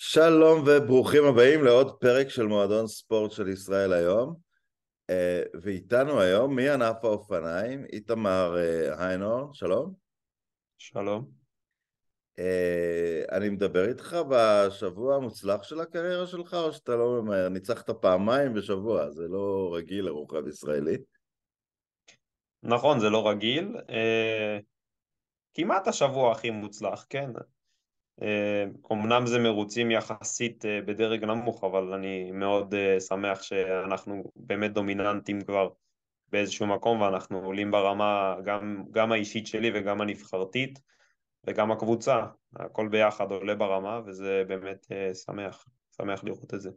שלום וברוכים הבאים לעוד פרק של מועדון ספורט של ישראל היום. אה, ואיתנו היום מענף האופניים, איתמר אה, היינור, שלום. שלום. אה, אני מדבר איתך בשבוע המוצלח של הקריירה שלך, או שאתה לא ממהר? ניצחת פעמיים בשבוע, זה לא רגיל לרוכב ישראלי. נכון, זה לא רגיל. כמעט השבוע הכי מוצלח, כן. אומנם זה מרוצים יחסית אה, בדרג נמוך, אבל אני מאוד אה, שמח שאנחנו באמת דומיננטים כבר באיזשהו מקום ואנחנו עולים ברמה גם, גם האישית שלי וגם הנבחרתית וגם הקבוצה, הכל ביחד עולה ברמה וזה באמת אה, שמח, שמח לראות את זה.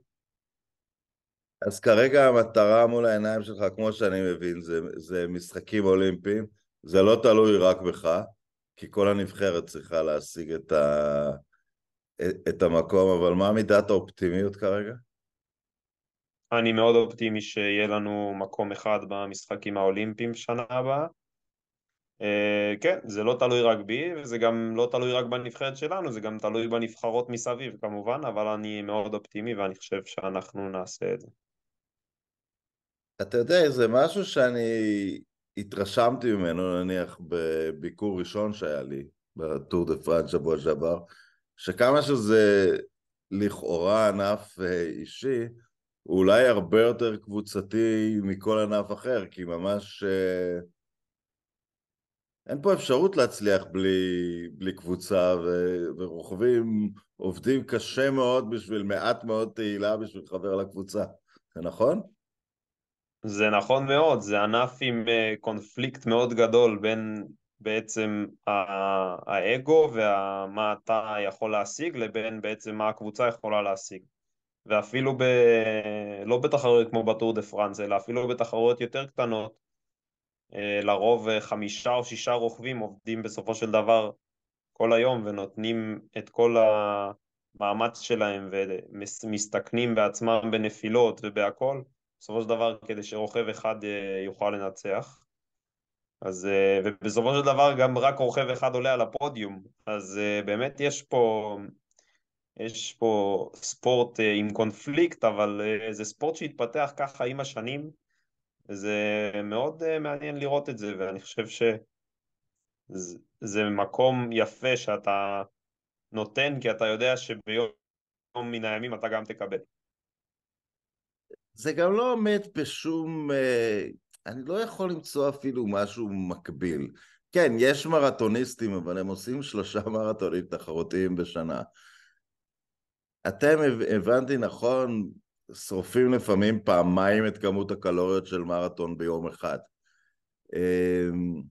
אז כרגע המטרה מול העיניים שלך, כמו שאני מבין, זה, זה משחקים אולימפיים, זה לא תלוי רק בך, כי כל הנבחרת צריכה להשיג את, ה... את המקום, אבל מה מידת האופטימיות כרגע? אני מאוד אופטימי שיהיה לנו מקום אחד במשחקים האולימפיים שנה הבאה. Uh, כן, זה לא תלוי רק בי, וזה גם לא תלוי רק בנבחרת שלנו, זה גם תלוי בנבחרות מסביב כמובן, אבל אני מאוד אופטימי ואני חושב שאנחנו נעשה את זה. אתה יודע, זה משהו שאני התרשמתי ממנו נניח בביקור ראשון שהיה לי בטור דה פרנס שבוע שעבר, שכמה שזה לכאורה ענף אה, אישי, הוא אולי הרבה יותר קבוצתי מכל ענף אחר, כי ממש אה, אין פה אפשרות להצליח בלי, בלי קבוצה, ו, ורוכבים עובדים קשה מאוד בשביל מעט מאוד תהילה בשביל חבר לקבוצה, זה נכון? זה נכון מאוד, זה ענף עם אה, קונפליקט מאוד גדול בין בעצם האגו ומה אתה יכול להשיג לבין בעצם מה הקבוצה יכולה להשיג. ואפילו ב... לא בתחרויות כמו בטור דה פרנס אלא אפילו בתחרויות יותר קטנות אה, לרוב חמישה או שישה רוכבים עובדים בסופו של דבר כל היום ונותנים את כל המאמץ שלהם ומסתכנים בעצמם בנפילות ובהכל בסופו של דבר כדי שרוכב אחד אה, יוכל לנצח. אז אה, ובסופו של דבר גם רק רוכב אחד עולה על הפודיום, אז אה, באמת יש פה, יש פה ספורט עם קונפליקט, אבל זה ספורט שהתפתח ככה עם השנים, וזה מאוד מעניין לראות את זה, ואני חושב שזה מקום יפה שאתה נותן, כי אתה יודע שביום מן הימים אתה גם תקבל. זה גם לא עומד בשום... אה, אני לא יכול למצוא אפילו משהו מקביל. כן, יש מרתוניסטים, אבל הם עושים שלושה מרתונים תחרותיים בשנה. אתם, הבנתי נכון, שורפים לפעמים פעמיים את כמות הקלוריות של מרתון ביום אחד. אמ,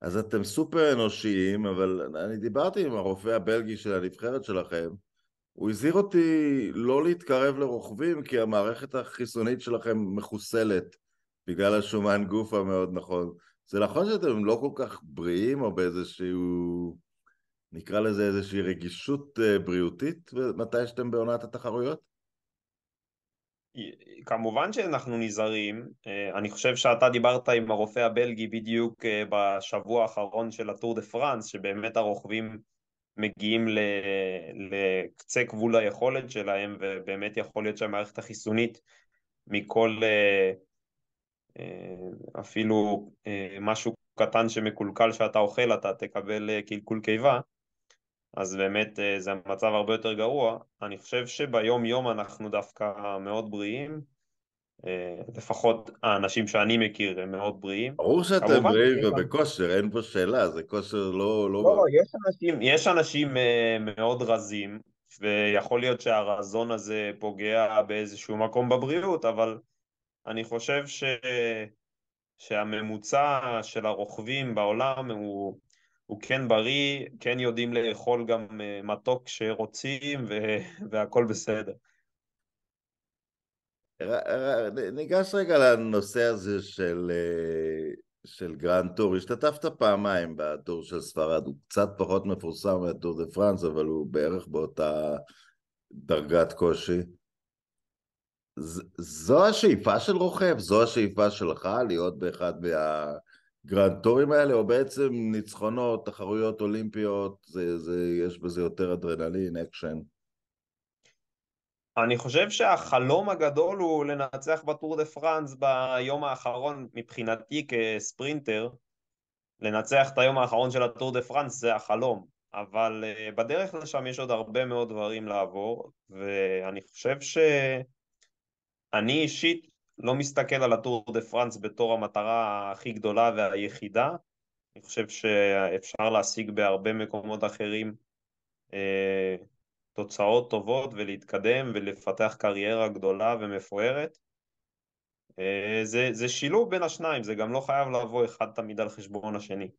אז אתם סופר אנושיים, אבל אני דיברתי עם הרופא הבלגי של הנבחרת שלכם, הוא הזהיר אותי לא להתקרב לרוכבים כי המערכת החיסונית שלכם מחוסלת בגלל השומן גוף המאוד נכון. זה נכון שאתם לא כל כך בריאים או באיזשהו, נקרא לזה איזושהי רגישות אה, בריאותית מתי שאתם בעונת התחרויות? כמובן שאנחנו נזהרים, אה, אני חושב שאתה דיברת עם הרופא הבלגי בדיוק אה, בשבוע האחרון של הטור דה פרנס, שבאמת הרוכבים מגיעים לקצה גבול היכולת שלהם ובאמת יכול להיות שהמערכת החיסונית מכל אה, אה, אפילו אה, משהו קטן שמקולקל שאתה אוכל אתה תקבל קלקול קיבה. אז באמת זה מצב הרבה יותר גרוע. אני חושב שביום יום אנחנו דווקא מאוד בריאים לפחות האנשים שאני מכיר הם מאוד בריאים. ברור שאתם בריאים ובכושר, אין פה שאלה, זה כושר לא... לא, לא יש אנשים, יש אנשים אה, מאוד רזים, ויכול להיות שהרזון הזה פוגע באיזשהו מקום בבריאות, אבל אני חושב ש... שהממוצע של הרוכבים בעולם הוא, הוא כן בריא, כן יודעים לאכול גם אה, מתוק שרוצים והכל בסדר. ניגש רגע לנושא הזה של, אה, של Grand Tour. השתתפת פעמיים בטור של ספרד, הוא קצת פחות מפורסם מהטור דה פרנס, אבל הוא בערך באותה דרגת קושי. ז, זו השאיפה של רוכב? זו השאיפה שלך להיות באחד מה, ה-Grand Tour-ים האלה, או בעצם ניצחונות, תחרויות אולימפיות, זה, זה, יש בזה יותר אדרנלין, אקשן? אני חושב שהחלום הגדול הוא לנצח בטור דה פרנס ביום האחרון מבחינתי כספרינטר. לנצח את היום האחרון של הטור דה פרנס זה החלום, אבל אה, בדרך לשם יש עוד הרבה מאוד דברים לעבור, ואני חושב שאני אישית לא מסתכל על הטור דה פרנס בתור המטרה הכי גדולה והיחידה, אני חושב שאפשר להשיג בהרבה מקומות אחרים אה, תוצאות טובות ולהתקדם ולפתח קריירה גדולה ומפוארת. אה, זה, זה שילוב בין השניים, זה גם לא חייב לבוא אחד תמיד על חשבון השני.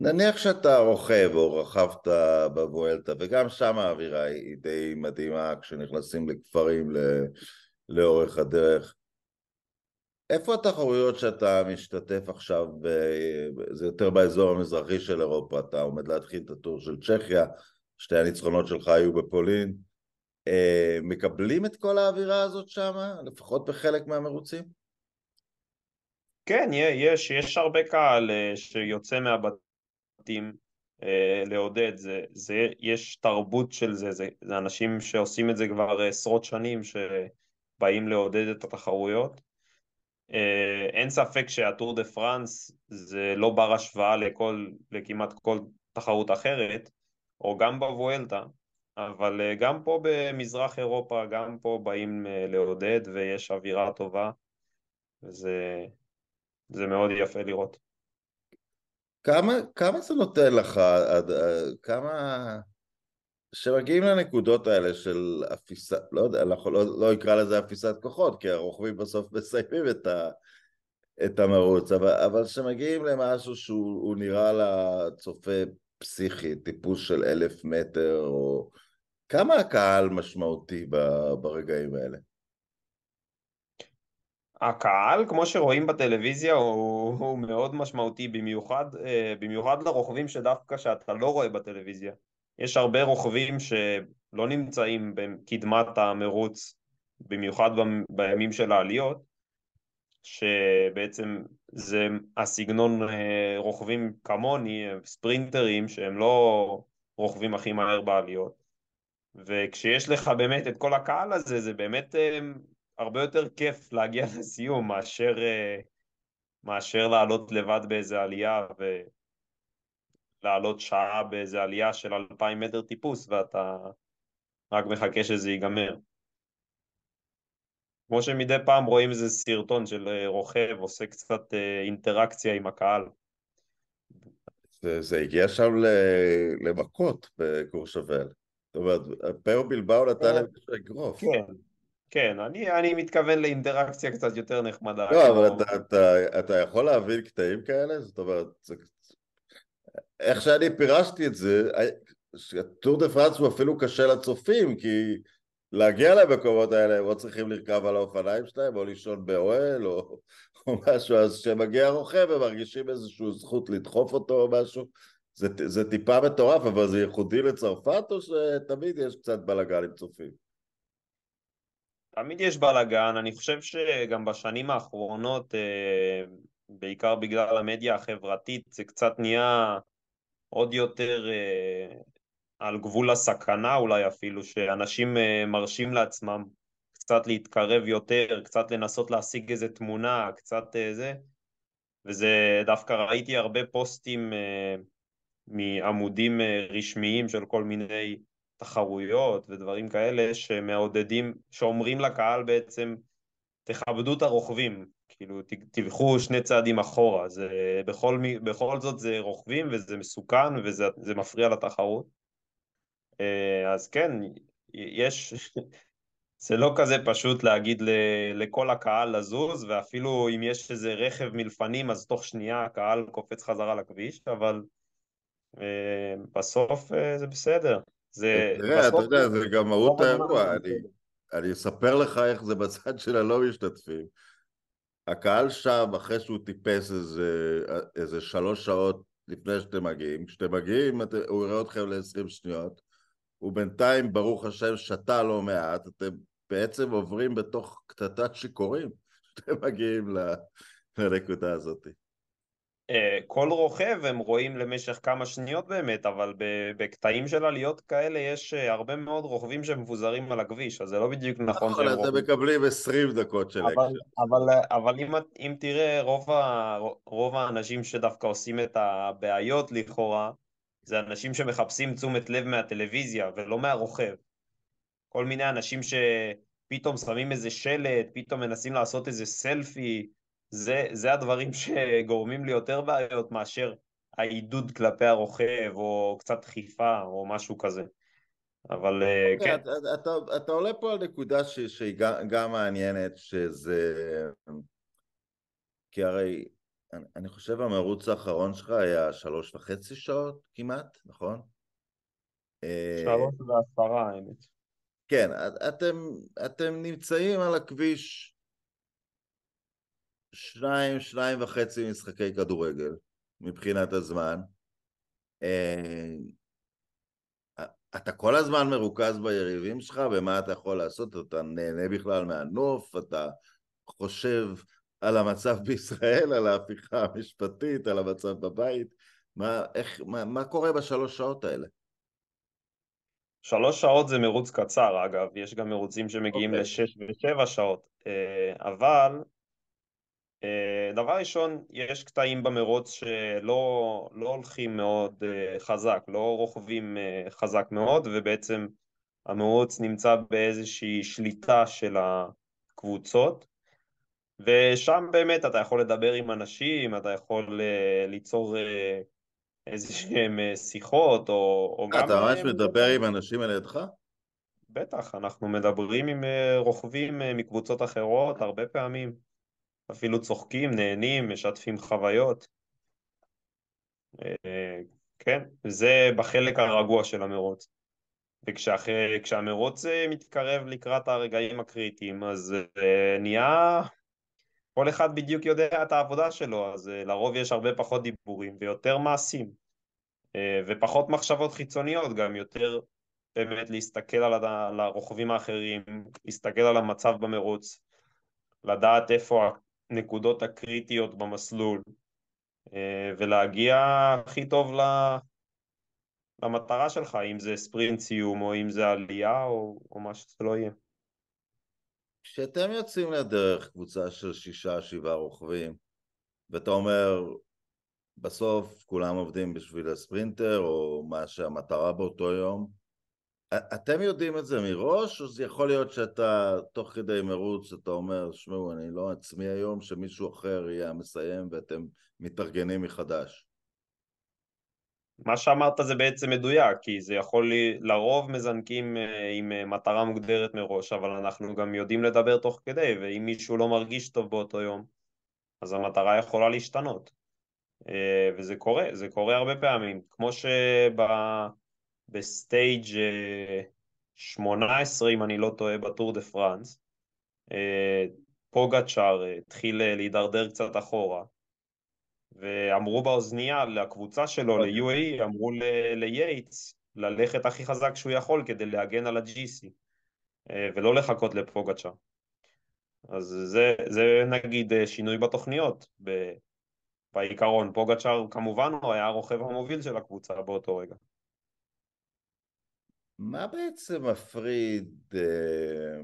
נניח שאתה רוכב או רכבת בבואלטה, וגם שם האווירה היא די מדהימה כשנכנסים לכפרים לאורך הדרך. איפה התחרויות שאתה משתתף עכשיו, זה יותר באזור המזרחי של אירופה, אתה עומד להתחיל את הטור של צ'כיה, שתי הניצחונות שלך היו בפולין, אה, מקבלים את כל האווירה הזאת שם, לפחות בחלק מהמרוצים? כן, יש, יש הרבה קהל אה, שיוצא מהבתים אה, לעודד, זה, זה, יש תרבות של זה, זה, זה אנשים שעושים את זה כבר עשרות שנים, שבאים לעודד את התחרויות. אין ספק שהטור דה פרנס זה לא בר השוואה לכל, לכמעט כל תחרות אחרת, או גם בוולטה, אבל אה, גם פה במזרח אירופה, גם פה באים אה, לעודד ויש אווירה טובה, וזה זה מאוד יפה לראות. כמה, כמה זה נותן לך, אה, כמה... שמגיעים לנקודות האלה של אפיסה, לא יודע, לא, לא, לא אקרא לזה אפיסת כוחות, כי הרוכבים בסוף מסיימים את, ה, את המרוץ, אבל, אבל שמגיעים למשהו שהוא נראה לצופה פסיכי, טיפוס של אלף מטר, או כמה הקהל משמעותי ברגעים האלה? הקהל, כמו שרואים בטלוויזיה, הוא, הוא מאוד משמעותי, במיוחד, אה, במיוחד לרוכבים שדווקא שאתה לא רואה בטלוויזיה. יש הרבה רוכבים שלא נמצאים בקדמת המרוץ, במיוחד בימים של העליות, שבעצם זה הסגנון אה, רוכבים כמוני, ספרינטרים, שהם לא רוכבים הכי מהר בעליות. וכשיש לך באמת את כל הקהל הזה, זה באמת אה, הרבה יותר כיף להגיע לסיום מאשר, אה, מאשר לעלות לבד באיזה עלייה ולעלות שעה באיזה עלייה של אלפיים מטר טיפוס ואתה רק מחכה שזה ייגמר. כמו שמדי פעם רואים איזה סרטון של אה, רוכב עושה קצת אה, אינטראקציה עם הקהל. זה, זה הגיע שם למכות בקורשבל. זאת אומרת, פאו בלבאו נתן אה, להם אגרוף. כן, כן, אני, אני מתכוון לאינטראקציה קצת יותר נחמדה. לא, אבל אתה, אתה, אתה יכול להבין קטעים כאלה? זאת אומרת, זה, איך שאני פירשתי את זה, טור דה פרנס הוא אפילו קשה לצופים, כי להגיע למקומות האלה הם או צריכים לרכב על האופניים שלהם או לישון באוהל או, או משהו, אז כשמגיע רוכב הם מרגישים איזושהי זכות לדחוף אותו או משהו זה, זה טיפה מטורף, אבל זה ייחודי לצרפת או שתמיד יש קצת בלאגן עם צופים? תמיד יש בלאגן, אני חושב שגם בשנים האחרונות, אה, בעיקר בגלל המדיה החברתית, זה קצת נהיה עוד יותר אה, על גבול הסכנה אולי אפילו, שאנשים אה, מרשים לעצמם קצת להתקרב יותר, קצת לנסות להשיג איזה תמונה, קצת אה, זה, וזה דווקא ראיתי הרבה פוסטים אה, מעמודים רשמיים של כל מיני תחרויות ודברים כאלה שמעודדים, שאומרים לקהל בעצם תכבדו את הרוכבים, כאילו תלכו שני צעדים אחורה, זה בכל, בכל זאת זה רוכבים וזה מסוכן וזה מפריע לתחרות אז כן, יש, זה לא כזה פשוט להגיד לכל הקהל לזוז, ואפילו אם יש איזה רכב מלפנים, אז תוך שנייה הקהל קופץ חזרה לכביש, אבל אה, בסוף אה, זה בסדר. זה, תראה, אתה יודע, זה גם מהות האירוע, אני, אני אספר לך איך זה בצד של הלא משתתפים. הקהל שם, אחרי שהוא טיפס איזה, איזה שלוש שעות לפני שאתם מגיעים, כשאתם מגיעים הוא יראה אתכם ל-20 שניות, ובינתיים ברוך השם שתה לא מעט, אתם בעצם עוברים בתוך קטטת שיכורים, כשאתם מגיעים לנקודה הזאת. אה, כל רוכב הם רואים למשך כמה שניות באמת, אבל בקטעים של עליות כאלה יש אה, הרבה מאוד רוכבים שמפוזרים על הכביש, אז זה לא בדיוק נכון שהם רוכבים. נכון, אז הם מקבלים 20 דקות של אקשן. אבל, אבל אם, אם תראה, רוב, ה, רוב האנשים שדווקא עושים את הבעיות לכאורה, זה אנשים שמחפשים תשומת לב מהטלוויזיה ולא מהרוכב. כל מיני אנשים שפתאום שמים איזה שלט, פתאום מנסים לעשות איזה סלפי, זה, זה הדברים שגורמים לי יותר בעיות מאשר העידוד כלפי הרוכב, או קצת דחיפה, או משהו כזה. אבל okay, אוקיי, כן. אתה, אתה, אתה עולה פה על נקודה ש, שהיא גם, גם מעניינת, שזה... כי הרי אני, אני חושב המרוץ האחרון שלך היה שלוש וחצי שעות כמעט, נכון? שלוש ועשרה האמת. כן, אתם, אתם נמצאים על הכביש שניים, שניים וחצי משחקי כדורגל מבחינת הזמן. אה, אתה כל הזמן מרוכז ביריבים שלך, ומה אתה יכול לעשות, אתה נהנה בכלל מהנוף, אתה חושב על המצב בישראל, על ההפיכה המשפטית, על המצב בבית, מה, איך, מה, מה קורה בשלוש שעות האלה? שלוש שעות זה מרוץ קצר אגב, יש גם מרוצים שמגיעים okay. אוקיי. לשש ושבע שעות, אה, אבל אה, דבר ראשון, יש קטעים במרוץ שלא לא הולכים מאוד אה, חזק, לא רוכבים חזק מאוד, ובעצם המרוץ נמצא באיזושהי שליטה של הקבוצות, ושם באמת אתה יכול לדבר עם אנשים, אתה יכול ליצור איזה שהם אה, שיחות, או, או גם... אתה ממש מדבר עם אנשים על ידך? בטח, אנחנו מדברים עם אה, רוכבים אה, מקבוצות אחרות הרבה פעמים. אפילו צוחקים, נהנים, משתפים חוויות. כן, זה בחלק הרגוע של המרוץ. וכשהמרוץ מתקרב לקראת הרגעים הקריטיים, אז נהיה כל אחד בדיוק יודע את העבודה שלו, אז uh, לרוב יש הרבה פחות דיבורים ויותר מעשים. Uh, ופחות מחשבות חיצוניות, גם יותר באמת להסתכל על, הרוכבים האחרים, להסתכל על המצב במרוץ, לדעת איפה הנקודות הקריטיות במסלול, uh, ולהגיע הכי טוב למטרה שלך, אם זה ספרינט סיום או אם זה עלייה או, או מה שזה לא יהיה. כשאתם יוצאים לדרך, קבוצה של שישה, שבעה רוכבים, ואתה אומר, בסוף כולם עובדים בשביל הספרינטר, או מה שהמטרה באותו יום, אתם יודעים את זה מראש, או זה יכול להיות שאתה, תוך כדי מרוץ, אתה אומר, שמעו, אני לא עצמי היום, שמישהו אחר יהיה המסיים ואתם מתארגנים מחדש? מה שאמרת זה בעצם מדויק, כי זה יכול, לי, לרוב מזנקים אה, עם אה, מטרה מוגדרת מראש, אבל אנחנו גם יודעים לדבר תוך כדי, ואם מישהו לא מרגיש טוב באותו יום, אז המטרה יכולה להשתנות. אה, וזה קורה, זה קורה הרבה פעמים, כמו שב-stage 18, אם אני לא טועה, בטור דה פרנס, פוגצ'אר התחיל להידרדר קצת אחורה, ואמרו באוזנייה לקבוצה שלו. אוקיי. ל-UAE, אמרו ליייטס ללכת הכי חזק שהוא יכול כדי להגן על ה-GC אה, ולא לחכות לפוגצ'אר. אז זה, זה נגיד אה, שינוי בתוכניות ב, בעיקרון. פוגצ'אר כמובן הוא היה הרוכב המוביל של הקבוצה באותו רגע. מה בעצם מפריד, אה,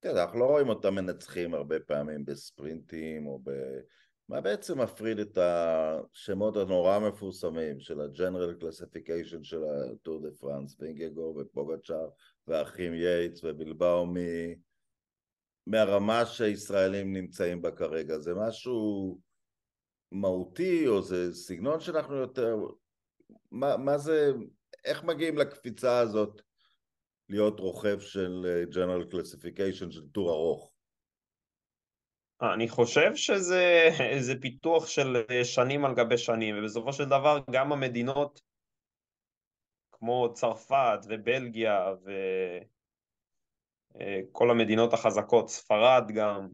אתה יודע, אנחנו לא רואים אותם מנצחים הרבה פעמים בספרינטים או ב... מה בעצם מפריד את השמות הנורא המפורסמים של ה-General של הטור דה פרנס, וינגגו ופוגצ'אר והאחים יייטס ובלבאו מ... מהרמה שהישראלים נמצאים בה כרגע? זה משהו מהותי או זה סגנון שאנחנו יותר... מה, מה זה... איך מגיעים לקפיצה הזאת להיות רוכב של General Classification של טור ארוך? אני חושב שזה פיתוח של שנים על גבי שנים, ובסופו של דבר גם המדינות כמו צרפת ובלגיה וכל המדינות החזקות, ספרד גם,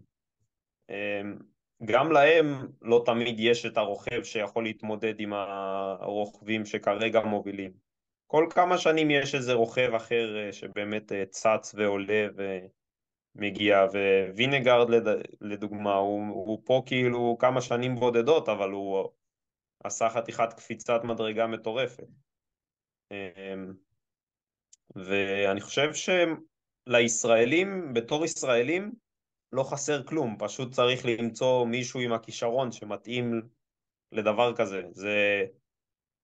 גם להם לא תמיד יש את הרוכב שיכול להתמודד עם הרוכבים שכרגע מובילים. כל כמה שנים יש איזה רוכב אחר שבאמת צץ ועולה ו... מגיע, ווינגרד לדוגמה, הוא, הוא פה כאילו כמה שנים בודדות, אבל הוא עשה חתיכת קפיצת מדרגה מטורפת. אמ, ואני חושב שלישראלים, בתור ישראלים, לא חסר כלום, פשוט צריך למצוא מישהו עם הכישרון שמתאים לדבר כזה. זה,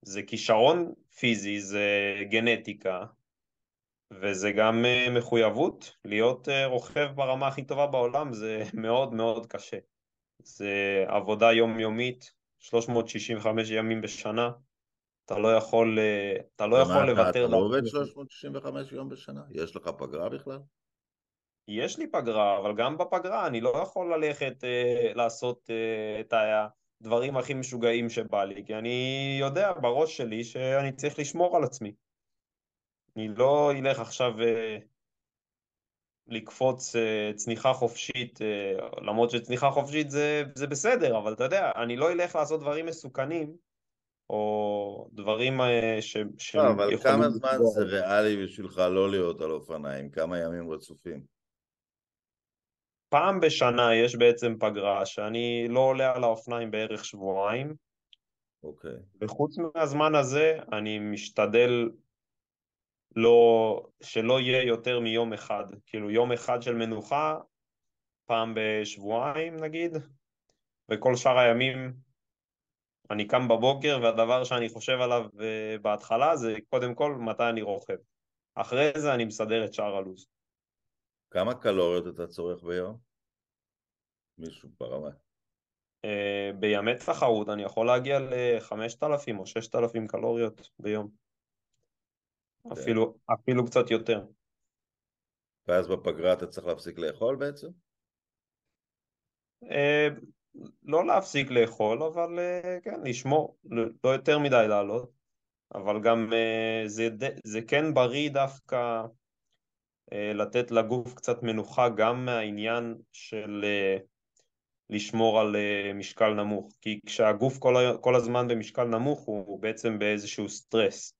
זה כישרון פיזי, זה גנטיקה, וזה גם אה, מחויבות. להיות אה, רוכב ברמה הכי טובה בעולם זה מאוד מאוד קשה. זה עבודה יומיומית, 365 ימים בשנה. אתה לא יכול, אה, אתה לא יכול לוותר. אתה לא עובד 365 יום בשנה? יש לך פגרה בכלל? יש לי פגרה, אבל גם בפגרה אני לא יכול ללכת אה, לעשות אה, את הדברים הכי משוגעים שבא לי, כי אני יודע בראש שלי שאני צריך לשמור על עצמי. אני לא אלך עכשיו אה, לקפוץ אה, צניחה חופשית, אה, למרות שצניחה חופשית זה, זה בסדר, אבל אתה יודע, אני לא אלך לעשות דברים מסוכנים, או דברים אה, ש... לא, אבל כמה זמן זה ריאלי בשבילך לא להיות על אופניים? כמה ימים רצופים? פעם בשנה יש בעצם פגרה שאני לא עולה על האופניים בערך שבועיים. אוקיי. Okay. וחוץ מהזמן הזה אני משתדל לא, שלא יהיה יותר מיום אחד. כאילו יום אחד של מנוחה, פעם בשבועיים נגיד, וכל שאר הימים אני קם בבוקר והדבר שאני חושב עליו אה, בהתחלה זה קודם כל מתי אני רוכב. אחרי זה אני מסדר את שאר הלו"ז. כמה קלוריות אתה צורך ביום? מישהו ברמה. Uh, בימי תחרות אני יכול להגיע ל-5,000 או 6,000 קלוריות ביום. כן. אפילו, אפילו קצת יותר. ואז בפגרה אתה צריך להפסיק לאכול בעצם? Uh, לא להפסיק לאכול, אבל uh, כן, לשמור, לא יותר מדי לעלות, אבל גם uh, זה, זה כן בריא דווקא אה, לתת לגוף קצת מנוחה גם מהעניין של אה, לשמור על אה, משקל נמוך, כי כשהגוף כל, כל הזמן במשקל נמוך הוא, הוא בעצם באיזשהו סטרס,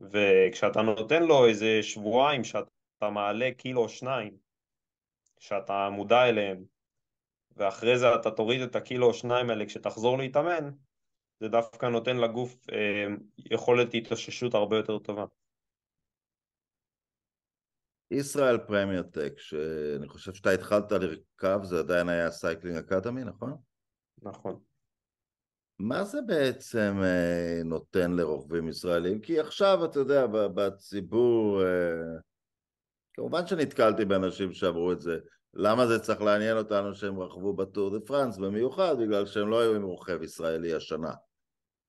וכשאתה נותן לו איזה שבועיים שאתה מעלה קילו או שניים, שאתה מודע אליהם, ואחרי זה אתה תוריד את הקילו או שניים האלה כשתחזור להתאמן, זה דווקא נותן לגוף אה, יכולת התאוששות הרבה יותר טובה. ישראל Premier Tech, שאני חושב שאתה התחלת לרכב, זה עדיין היה Cycling Academy, נכון? נכון. מה זה בעצם אה, נותן לרוכבים ישראלים? כי עכשיו, אתה יודע, בציבור, אה, כמובן שנתקלתי באנשים שאמרו את זה, למה זה צריך לעניין אותנו שהם רכבו בטור דה פרנס, במיוחד בגלל שהם לא היו עם רוכב ישראלי השנה,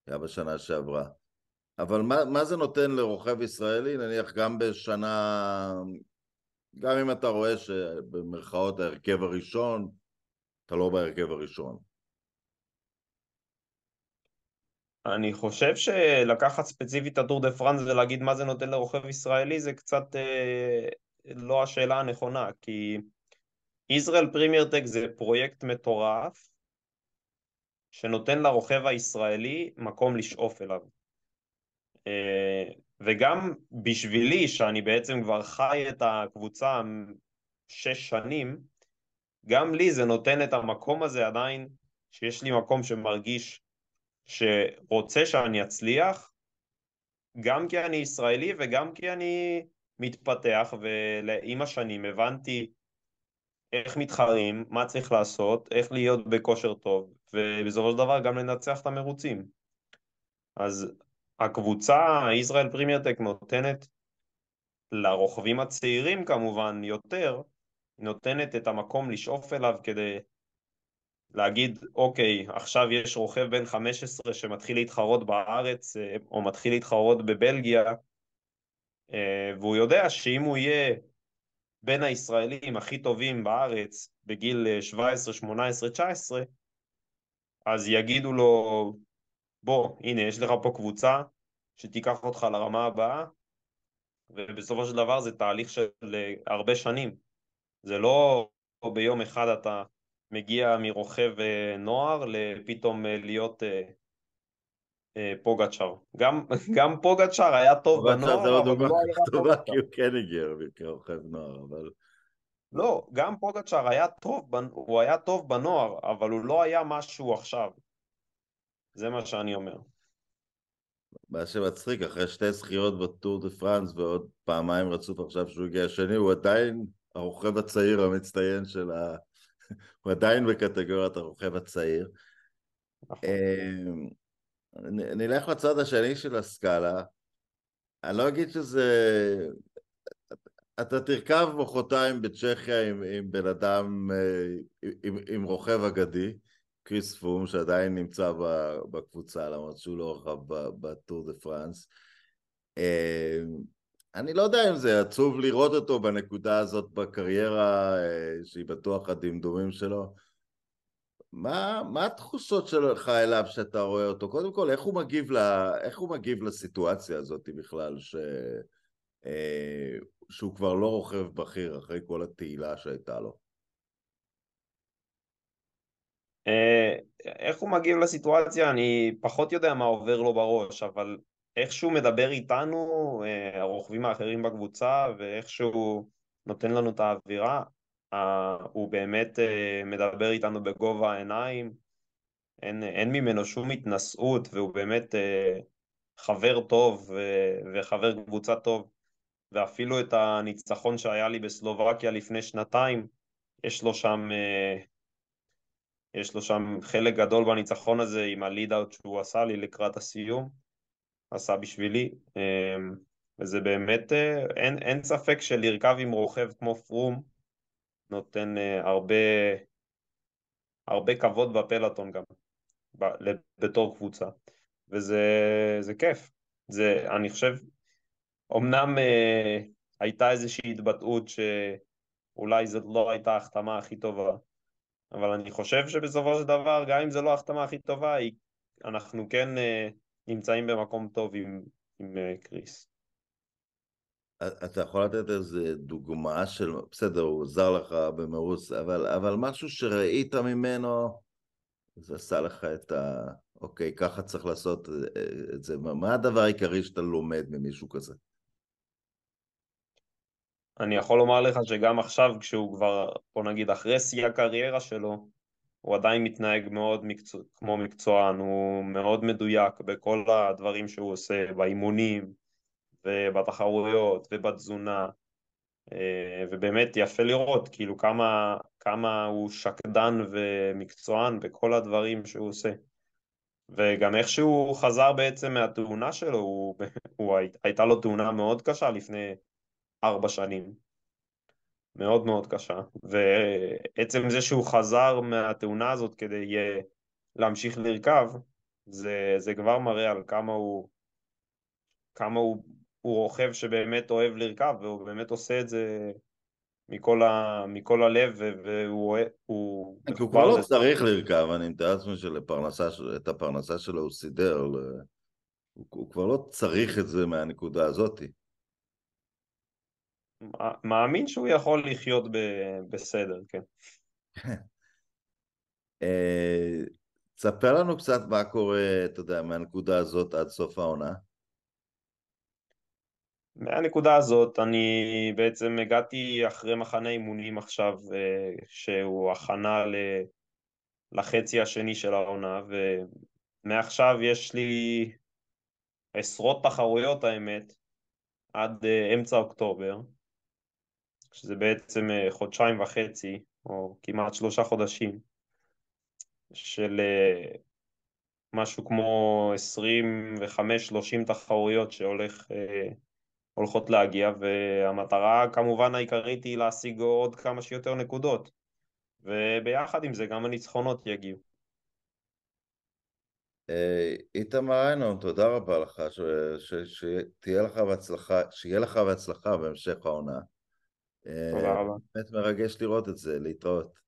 היה בשנה שעברה. אבל מה, מה זה נותן לרוכב ישראלי, נניח גם בשנה גם אם אתה רואה שבמרכאות ההרכב הראשון, אתה לא בהרכב הראשון. אני חושב שלקחת ספציפית את הטור דה פרנס ולהגיד מה זה נותן לרוכב ישראלי זה קצת אה, לא השאלה הנכונה, כי ישראל Premier Tech זה פרויקט מטורף שנותן לרוכב הישראלי מקום לשאוף אליו. אה, וגם בשבילי, שאני בעצם כבר חי את הקבוצה שש שנים, גם לי זה נותן את המקום הזה עדיין, שיש לי מקום שמרגיש שרוצה שאני אצליח, גם כי אני ישראלי וגם כי אני מתפתח, ועם השנים הבנתי איך מתחרים, מה צריך לעשות, איך להיות בכושר טוב, ובסופו של דבר גם לנצח את המרוצים. אז הקבוצה, ישראל Premier Tech נותנת לרוכבים הצעירים כמובן יותר, נותנת את המקום לשאוף אליו כדי להגיד, אוקיי, עכשיו יש רוכב בן 15 שמתחיל להתחרות בארץ אה, או מתחיל להתחרות בבלגיה, אה, והוא יודע שאם הוא יהיה בין הישראלים הכי טובים בארץ בגיל 17, 18, 19, אז יגידו לו, בוא, הנה, יש לך פה קבוצה שתיקח אותך לרמה הבאה, ובסופו של דבר זה תהליך של אה, הרבה שנים. זה לא ביום אחד אתה מגיע מרוכב אה, נוער לפתאום אה, להיות פוגצ'אר. גם, גם פוגצ'אר היה טוב בנוער, הוא לא היה טובה כי הוא כן הגיע כרוכב נוער, אבל... לא, גם פוגצ'אר היה טוב, הוא היה טוב בנוער, אבל הוא לא היה מה שהוא עכשיו. זה מה שאני אומר. מה שמצחיק, אחרי שתי זכיות בטור דה פרנס ועוד פעמיים רצוף עכשיו שהוא הגיע השני, הוא עדיין הרוכב הצעיר המצטיין של ה... הוא עדיין בקטגוריית הרוכב הצעיר. נכון. אמ, נלך לצד השני של הסקאלה. אני לא אגיד שזה... אתה תרכב מחרתיים בצ'כיה עם, עם בן אדם, אה, עם, עם רוכב אגדי, קריס פום, שעדיין נמצא בקבוצה, למרות שהוא לא רכב בטור דה פרנס. אני לא יודע אם זה עצוב לראות אותו בנקודה הזאת בקריירה, אה, שהיא בטוח הדמדומים שלו. מה, מה התחושות שלך אליו שאתה רואה אותו? קודם כל, איך הוא מגיב, ל, איך הוא מגיב לסיטואציה הזאת בכלל, ש, אה, שהוא כבר לא רוכב בכיר אחרי כל התהילה שהייתה לו? אה, איך הוא מגיב לסיטואציה, אני פחות יודע מה עובר לו בראש, אבל איך שהוא מדבר איתנו, אה, הרוכבים האחרים בקבוצה, ואיך שהוא נותן לנו את האווירה, הוא באמת אה, מדבר איתנו בגובה העיניים, אין, אין ממנו שום התנשאות, והוא באמת אה, חבר טוב וחבר קבוצה טוב, ואפילו את הניצחון שהיה לי בסלובקיה לפני שנתיים, יש לו שם, אה, יש לו שם חלק גדול בניצחון הזה עם הליד-אוט שהוא עשה לי לקראת הסיום, עשה בשבילי, וזה באמת, אין, אין ספק שלרכב עם רוכב כמו פרום, נותן uh, הרבה, הרבה כבוד בפלטון גם, בתור קבוצה, וזה כיף. זה, אני חושב, אמנם uh, הייתה איזושהי התבטאות שאולי זאת לא הייתה ההחתמה הכי טובה, אבל אני חושב שבסופו של דבר, גם אם זו לא ההחתמה הכי טובה, אנחנו כן uh, נמצאים במקום טוב עם, עם uh, קריס. אתה יכול לתת איזה דוגמה של, בסדר, הוא עזר לך במרוץ, אבל, אבל משהו שראית ממנו, זה עשה לך את ה... אוקיי, ככה צריך לעשות את זה. מה הדבר העיקרי שאתה לומד ממישהו כזה? אני יכול לומר לך שגם עכשיו, כשהוא כבר, בוא נגיד, אחרי שיא הקריירה שלו, הוא עדיין מתנהג מאוד מקצוע, כמו מקצוען, הוא מאוד מדויק בכל הדברים שהוא עושה, באימונים, ובתחרויות ובתזונה אה, ובאמת יפה לראות כאילו כמה, כמה הוא שקדן ומקצוען בכל הדברים שהוא עושה. וגם איך שהוא חזר בעצם מהתאונה שלו, הוא, הוא, הייתה לו תאונה מאוד קשה לפני ארבע שנים מאוד מאוד קשה ועצם זה שהוא חזר מהתאונה הזאת כדי להמשיך לרכב זה, זה כבר מראה על כמה הוא כמה הוא הוא רוכב שבאמת אוהב לרכב, והוא באמת עושה את זה מכל, ה, מכל הלב, והוא הוא כן, הוא כבר לא צריך לרכב, אני מתאר לעצמי שאת הפרנסה שלו הוא סידר, הוא, הוא כבר לא צריך את זה מהנקודה הזאת. מאמין שהוא יכול לחיות בסדר, כן. אה, תספר לנו קצת מה קורה, אתה יודע, מהנקודה הזאת עד סוף העונה. מהנקודה הזאת אני בעצם הגעתי אחרי מחנה אימונים עכשיו אה, שהוא הכנה לחצי השני של העונה ומעכשיו יש לי עשרות תחרויות האמת עד אה, אמצע אוקטובר שזה בעצם אה, חודשיים וחצי או כמעט שלושה חודשים של משהו כמו 25-30 תחרויות שהולך הולכות להגיע, והמטרה כמובן העיקרית היא להשיג עוד כמה שיותר נקודות, וביחד עם זה גם הניצחונות יגיעו. אה, איתמר איינון, תודה רבה לך, שתהיה לך בהצלחה, שיהיה לך בהצלחה בהמשך העונה. תודה רבה. באמת מרגש לראות את זה, להתראות.